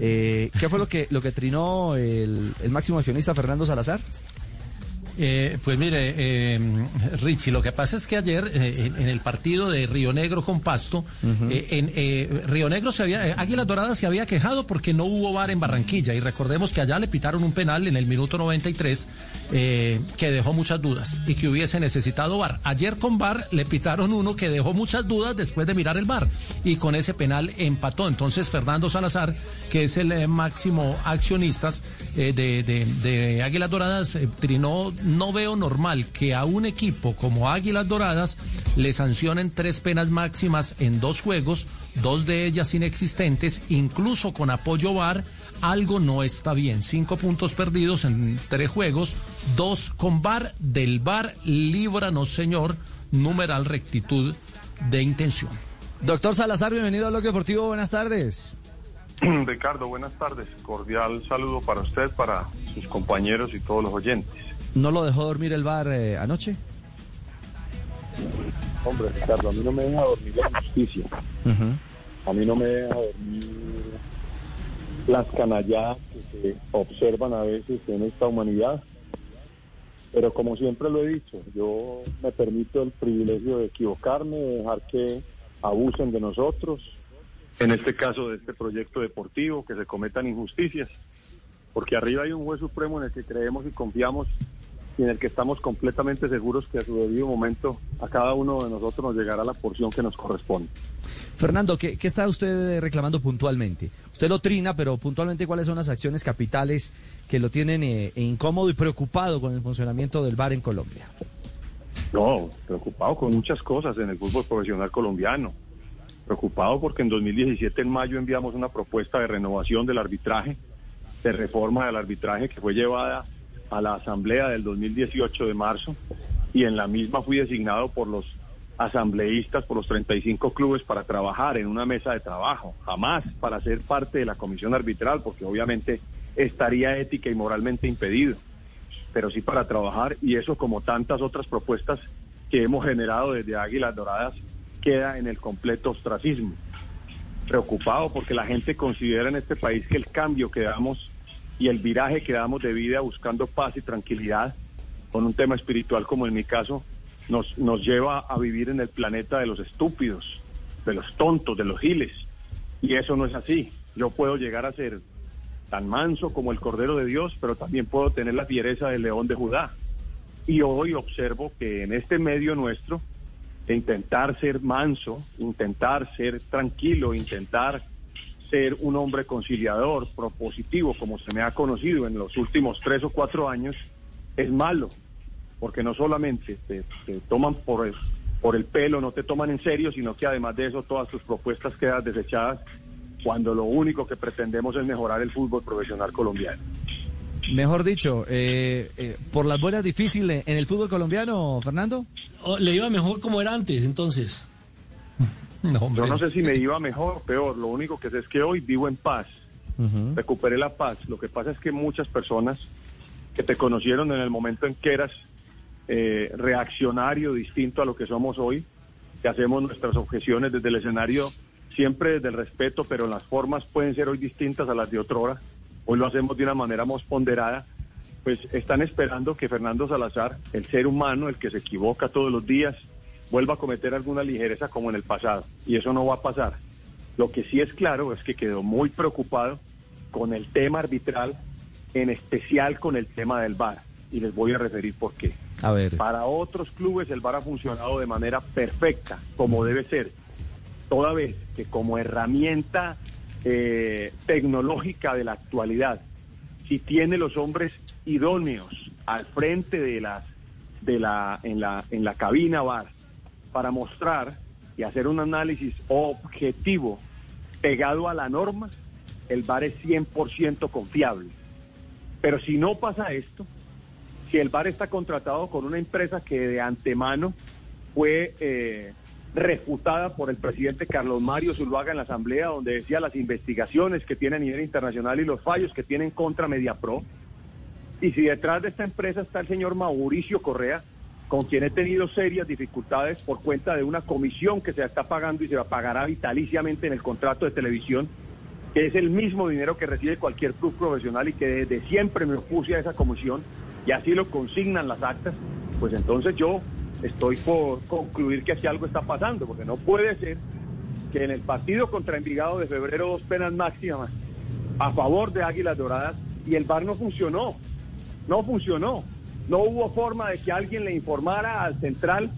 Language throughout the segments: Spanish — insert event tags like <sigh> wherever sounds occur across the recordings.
Eh, ¿Qué fue lo que, lo que trinó el, el máximo accionista Fernando Salazar? Eh, pues mire, eh, Richie, lo que pasa es que ayer eh, en, el partido de Río Negro con Pasto, eh, en eh, Río Negro se había, Águilas Doradas se había quejado porque no hubo VAR en Barranquilla y recordemos que allá le pitaron un penal en el minuto 93 que dejó muchas dudas y que hubiese necesitado VAR. Ayer con VAR le pitaron uno que dejó muchas dudas después de mirar el VAR y con ese penal empató. Entonces Fernando Salazar, que es el máximo accionista de, de, de Águilas Doradas, trinó no veo normal que a un equipo como Águilas Doradas le sancionen tres penas máximas en dos juegos, dos de ellas inexistentes, incluso con apoyo VAR. Algo no está bien. Cinco puntos perdidos en tres juegos, dos con VAR. Del VAR, líbranos, señor, numeral rectitud de intención. Doctor Salazar, bienvenido a Bloque Deportivo. Buenas tardes. <clears throat> Ricardo, buenas tardes. Cordial saludo para usted, para sus compañeros y todos los oyentes. ¿No lo dejó dormir el bar eh, anoche? Hombre, Ricardo, a mí no me deja dormir la justicia. A mí no me deja dormir las canalladas que se observan a veces en esta humanidad. Pero como siempre lo he dicho, yo me permito el privilegio de equivocarme, de dejar que abusen de nosotros. En este caso de este proyecto deportivo, que se cometan injusticias. Porque arriba hay un juez supremo en el que creemos y confiamos y en el que estamos completamente seguros que a su debido momento a cada uno de nosotros nos llegará la porción que nos corresponde. Fernando, ¿qué, qué está usted reclamando puntualmente? Usted lo trina, pero puntualmente, ¿cuáles son las acciones capitales que lo tienen eh, incómodo y preocupado con el funcionamiento del VAR en Colombia? No, preocupado con muchas cosas en el fútbol profesional colombiano. Preocupado porque en 2017, en mayo, enviamos una propuesta de renovación del arbitraje, de reforma del arbitraje que fue llevada a la asamblea del 2018 de marzo y en la misma fui designado por los asambleístas, por los 35 clubes para trabajar en una mesa de trabajo, jamás para ser parte de la comisión arbitral, porque obviamente estaría ética y moralmente impedido, pero sí para trabajar y eso como tantas otras propuestas que hemos generado desde Águilas Doradas queda en el completo ostracismo. Preocupado porque la gente considera en este país que el cambio que damos y el viraje que damos de vida buscando paz y tranquilidad con un tema espiritual como en mi caso, nos, nos lleva a vivir en el planeta de los estúpidos, de los tontos, de los giles. Y eso no es así. Yo puedo llegar a ser tan manso como el Cordero de Dios, pero también puedo tener la fiereza del león de Judá. Y hoy observo que en este medio nuestro, de intentar ser manso, intentar ser tranquilo, intentar ser un hombre conciliador, propositivo, como se me ha conocido en los últimos tres o cuatro años, es malo, porque no solamente te, toman por el, por el pelo, no te toman en serio, sino que además de eso todas tus propuestas quedan desechadas cuando lo único que pretendemos es mejorar el fútbol profesional colombiano. Mejor dicho, eh, eh, por las buenas difíciles en el fútbol colombiano, Fernando. Oh, le iba mejor como era antes, entonces. Yo no sé si me iba mejor o peor, lo único que sé es que hoy vivo en paz, recuperé la paz. Lo que pasa es que muchas personas que te conocieron en el momento en que eras eh, reaccionario distinto a lo que somos hoy, que hacemos nuestras objeciones desde el escenario, siempre desde el respeto, pero las formas pueden ser hoy distintas a las de otra hora. Hoy lo hacemos de una manera más ponderada. Pues están esperando que Fernando Salazar, el ser humano, el que se equivoca todos los días, vuelva a cometer alguna ligereza como en el pasado. Y eso no va a pasar. Lo que sí es claro es que quedó muy preocupado con el tema arbitral, en especial con el tema del VAR. Y les voy a referir por qué. A ver. Para otros clubes el VAR ha funcionado de manera perfecta, como debe ser. Toda vez que como herramienta eh, tecnológica de la actualidad, si tiene los hombres idóneos al frente de las de la en la en la cabina VAR para mostrar y hacer un análisis objetivo pegado a la norma, el VAR es 100% confiable. Pero si no pasa esto, si el VAR está contratado con una empresa que de antemano fue eh, refutada por el presidente Carlos Mario Zuluaga en la Asamblea, donde decía las investigaciones que tiene a nivel internacional y los fallos que tienen contra Mediapro, y si detrás de esta empresa está el señor Mauricio Correa, con quien he tenido serias dificultades por cuenta de una comisión que se está pagando y se pagará vitaliciamente en el contrato de televisión. que es el mismo dinero que recibe cualquier club profesional y que desde siempre me opuse a esa comisión y así lo consignan las actas, pues entonces yo estoy por concluir que aquí algo está pasando, porque no puede ser que en el partido contra Envigado de febrero dos penas máximas a favor de Águilas Doradas y el VAR no funcionó, no funcionó. No hubo forma de que alguien le informara al central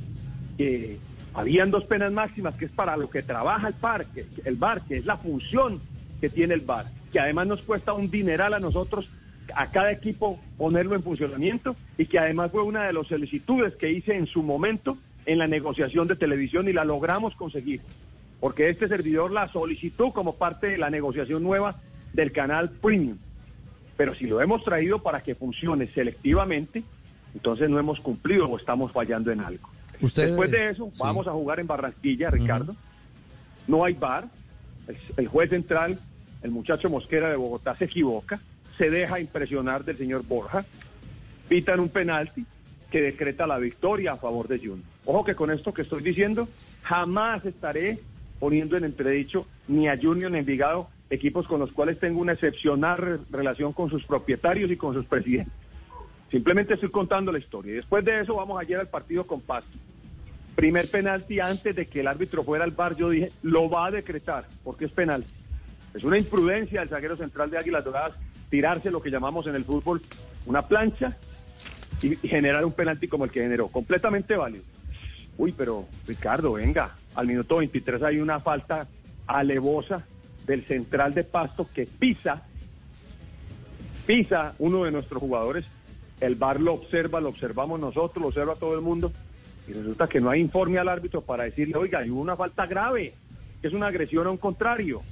que habían dos penas máximas, que es para lo que trabaja el, par, que, el VAR, que es la función que tiene el VAR, que además nos cuesta un dineral a nosotros, a cada equipo, ponerlo en funcionamiento y que además fue una de las solicitudes que hice en su momento en la negociación de televisión y la logramos conseguir, porque este servidor la solicitó como parte de la negociación nueva del canal Premium. Pero si lo hemos traído para que funcione selectivamente, entonces no hemos cumplido o estamos fallando en algo. Después de eso, vamos a jugar en Barranquilla, Ricardo. No hay bar. El, juez central, el muchacho Mosquera de Bogotá, se equivoca, se deja impresionar del señor Borja, pitan un penalti que decreta la victoria a favor de Junior. Ojo que con esto que estoy diciendo, jamás estaré poniendo en entredicho ni a Junior ni a Envigado, equipos con los cuales tengo una excepcional relación con sus propietarios y con sus presidentes. Simplemente estoy contando la historia. Y después de eso vamos ayer al partido con Pasto. Primer penalti antes de que el árbitro fuera al bar, yo dije, lo va a decretar, porque es penal. Es una imprudencia del zaguero central de Águilas Doradas tirarse lo que llamamos en el fútbol una plancha y, generar un penalti como el que generó. Completamente válido. Uy, pero Ricardo, venga, al minuto 23 hay una falta alevosa del central de Pasto que pisa, pisa uno de nuestros jugadores el VAR lo observa, lo observamos nosotros, lo observa todo el mundo, y resulta que no hay informe al árbitro para decirle, oiga, hay una falta grave, es una agresión a un contrario.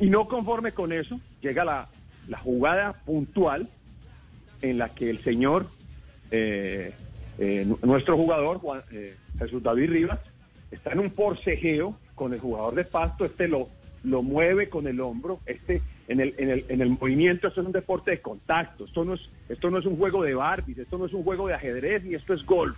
Y no conforme con eso, llega la, jugada puntual en la que el señor, eh, eh, nuestro jugador, Juan, eh, Jesús David Rivas, está en un forcejeo con el jugador de pasto, este lo, lo mueve con el hombro, este en el, en el, en el movimiento, esto es un deporte de contacto, esto no es, esto no es un juego de Barbies, esto no es un juego de ajedrez, ni esto es golf,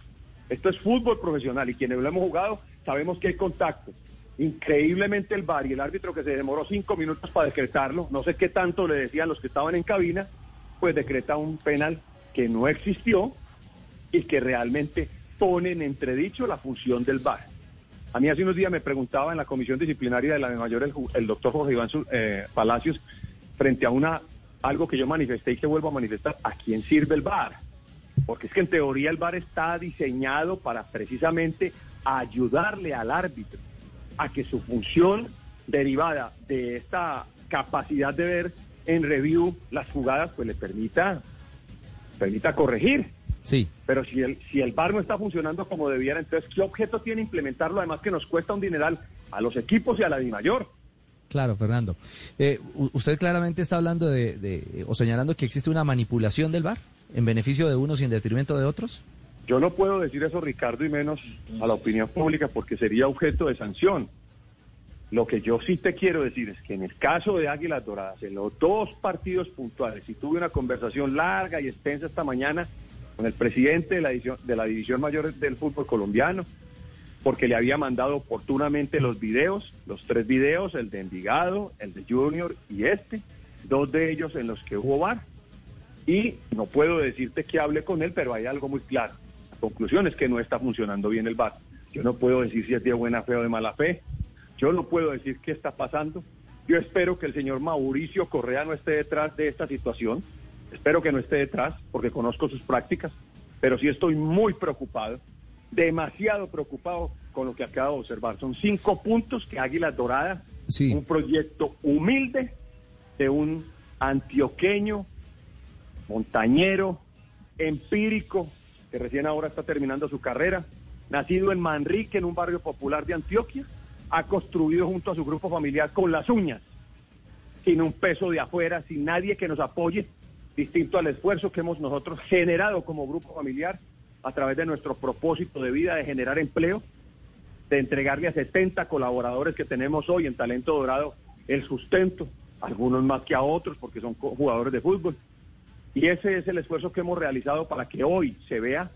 esto es fútbol profesional y quienes lo hemos jugado sabemos que hay contacto. Increíblemente el VAR y el árbitro que se demoró cinco minutos para decretarlo, no sé qué tanto le decían los que estaban en cabina, pues decreta un penal que no existió y que realmente pone en entredicho la función del VAR. A mí hace unos días me preguntaba en la comisión disciplinaria de la Mayor el, doctor Jorge Iván eh, Palacios frente a una algo que yo manifesté y que vuelvo a manifestar, ¿a quién sirve el VAR? Porque es que en teoría el VAR está diseñado para precisamente ayudarle al árbitro a que su función derivada de esta capacidad de ver en review las jugadas pues le permita permita corregir Sí. Pero si el, si el bar no está funcionando como debiera, entonces, ¿qué objeto tiene implementarlo? Además que nos cuesta un dineral a los equipos y a la mayor. Claro, Fernando. Eh, usted claramente está hablando de, o señalando que existe una manipulación del bar en beneficio de unos y en detrimento de otros. Yo no puedo decir eso, Ricardo, y menos a la opinión pública, porque sería objeto de sanción. Lo que yo sí te quiero decir es que en el caso de Águilas Doradas, en los dos partidos puntuales, y tuve una conversación larga y extensa esta mañana con el presidente de la, división, de la división mayor del fútbol colombiano, porque le había mandado oportunamente los videos, los tres videos, el de Envigado, el de Junior y este, dos de ellos en los que hubo VAR. Y no puedo decirte que hable con él, pero hay algo muy claro. La conclusión es que no está funcionando bien el VAR. Yo no puedo decir si es de buena fe o de mala fe. Yo no puedo decir qué está pasando. Yo espero que el señor Mauricio Correa no esté detrás de esta situación. Espero que no esté detrás porque conozco sus prácticas, pero sí estoy muy preocupado, demasiado preocupado con lo que acabo de observar. Son cinco puntos que Águilas Doradas, un proyecto humilde de un antioqueño, montañero, empírico, que recién ahora está terminando su carrera, nacido en Manrique, en un barrio popular de Antioquia, ha construido junto a su grupo familiar con las uñas, sin un peso de afuera, sin nadie que nos apoye, distinto al esfuerzo que hemos nosotros generado como grupo familiar a través de nuestro propósito de vida de generar empleo, de entregarle a 70 colaboradores que tenemos hoy en Talento Dorado el sustento, algunos más que a otros porque son jugadores de fútbol. Y ese es el esfuerzo que hemos realizado para que hoy se vea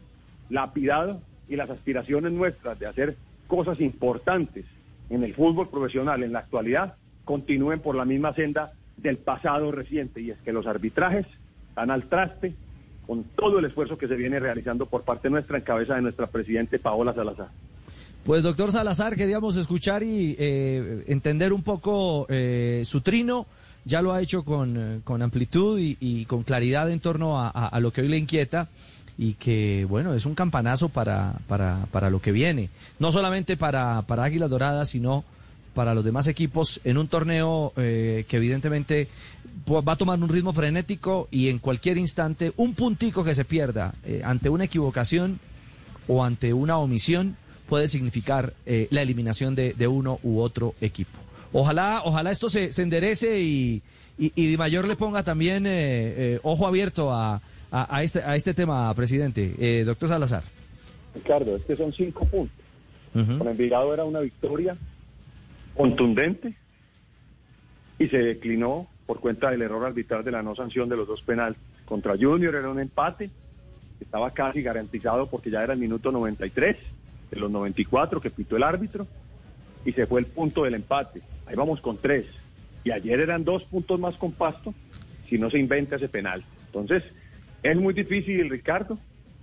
lapidado y las aspiraciones nuestras de hacer cosas importantes en el fútbol profesional en la actualidad continúen por la misma senda del pasado reciente, y es que los arbitrajes están al traste con todo el esfuerzo que se viene realizando por parte nuestra en cabeza de nuestra presidente Paola Salazar. Pues doctor Salazar, queríamos escuchar y eh, entender un poco eh, su trino. Ya lo ha hecho con, eh, con amplitud y, con claridad en torno a, a, lo que hoy le inquieta y que, bueno, es un campanazo para, para, para lo que viene. No solamente para, para Águilas Doradas, sino para los demás equipos en un torneo que evidentemente va a tomar un ritmo frenético y en cualquier instante un puntico que se pierda eh, ante una equivocación o ante una omisión puede significar eh, la eliminación de, de, uno u otro equipo. Ojalá, ojalá esto se, se enderece y, y, y, Di Mayor le ponga también eh, ojo abierto a, a, a, este, a este tema, presidente. doctor Salazar. Ricardo, es que son cinco puntos. Uh -huh. Con Envigado era una victoria contundente y se declinó por cuenta del error arbitral de la no sanción de los dos penales. Contra Junior era un empate, estaba casi garantizado porque ya era el minuto 93 de los 94 que pitó el árbitro y se fue el punto del empate. Ahí vamos con tres. Y ayer eran dos puntos más con si no se inventa ese penal. Entonces, es muy difícil, Ricardo.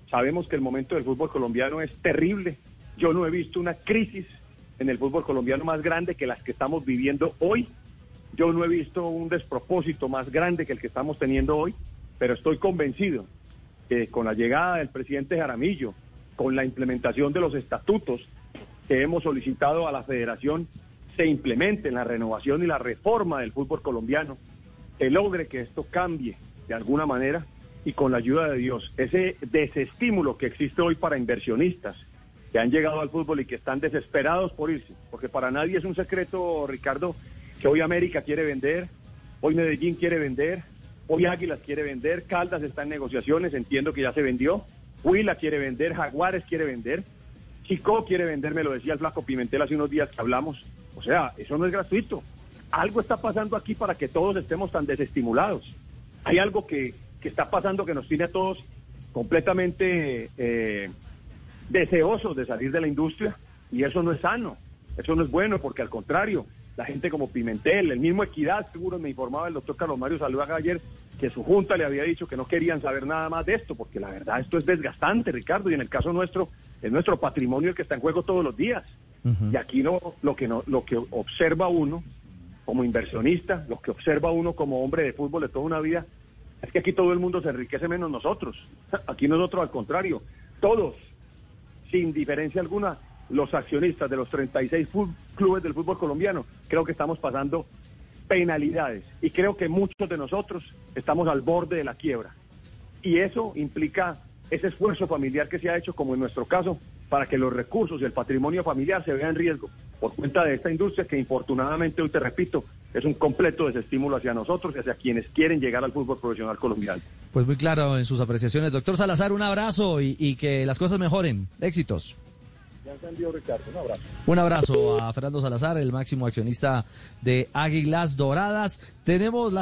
Sabemos que el momento del fútbol colombiano es terrible. Yo no he visto una crisis en el fútbol colombiano más grande que las que estamos viviendo hoy. Yo no he visto un despropósito más grande que el que estamos teniendo hoy, pero estoy convencido que con la llegada del presidente Jaramillo, con la implementación de los estatutos que hemos solicitado a la federación, se implemente en la renovación y la reforma del fútbol colombiano, se logre que esto cambie de alguna manera y con la ayuda de Dios, ese desestímulo que existe hoy para inversionistas, que han llegado al fútbol y que están desesperados por irse, porque para nadie es un secreto, Ricardo, que hoy América quiere vender, hoy Medellín quiere vender, hoy Águilas quiere vender, Caldas está en negociaciones, entiendo que ya se vendió, Huila quiere vender, Jaguares quiere vender, Chico quiere vender, me lo decía el flaco Pimentel hace unos días que hablamos, o sea, eso no es gratuito, algo está pasando aquí para que todos estemos tan desestimulados, hay algo que, que está pasando que nos tiene a todos completamente... Eh, deseosos de salir de la industria y eso no es sano, eso no es bueno porque al contrario, la gente como Pimentel, el mismo Equidad, seguro me informaba el doctor Carlos Mario Salud ayer que su junta le había dicho que no querían saber nada más de esto, porque la verdad esto es desgastante, Ricardo, y en el caso nuestro es nuestro patrimonio el que está en juego todos los días. Uh -huh. Y aquí no lo que no lo que observa uno como inversionista, lo que observa uno como hombre de fútbol de toda una vida, es que aquí todo el mundo se enriquece menos nosotros. <laughs> Aquí nosotros al contrario, todos sin diferencia alguna, los accionistas de los 36 clubes del fútbol colombiano, creo que estamos pasando penalidades y creo que muchos de nosotros estamos al borde de la quiebra. Y eso implica ese esfuerzo familiar que se ha hecho, como en nuestro caso, para que los recursos y el patrimonio familiar se vean en riesgo por cuenta de esta industria que infortunadamente, hoy te repito, es un completo desestímulo hacia nosotros y hacia quienes quieren llegar al fútbol profesional colombiano. Pues muy claro en sus apreciaciones. Doctor Salazar, un abrazo y, y que las cosas mejoren. Éxitos. Ricardo. Un abrazo. Un abrazo a Fernando Salazar, el máximo accionista de Águilas Doradas. Tenemos las